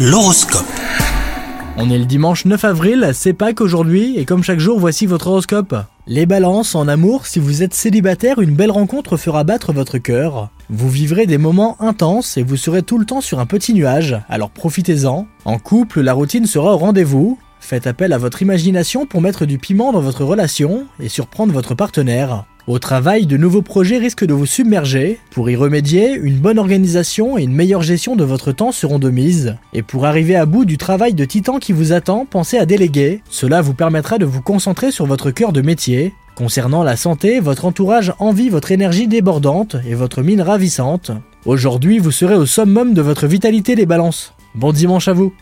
L'horoscope. On est le dimanche 9 avril, c'est Pâques aujourd'hui, et comme chaque jour, voici votre horoscope. Les balances, en amour, si vous êtes célibataire, une belle rencontre fera battre votre cœur. Vous vivrez des moments intenses et vous serez tout le temps sur un petit nuage, alors profitez-en. En couple, la routine sera au rendez-vous. Faites appel à votre imagination pour mettre du piment dans votre relation et surprendre votre partenaire. Au travail, de nouveaux projets risquent de vous submerger. Pour y remédier, une bonne organisation et une meilleure gestion de votre temps seront de mise. Et pour arriver à bout du travail de titan qui vous attend, pensez à déléguer. Cela vous permettra de vous concentrer sur votre cœur de métier. Concernant la santé, votre entourage envie votre énergie débordante et votre mine ravissante. Aujourd'hui, vous serez au summum de votre vitalité les balances. Bon dimanche à vous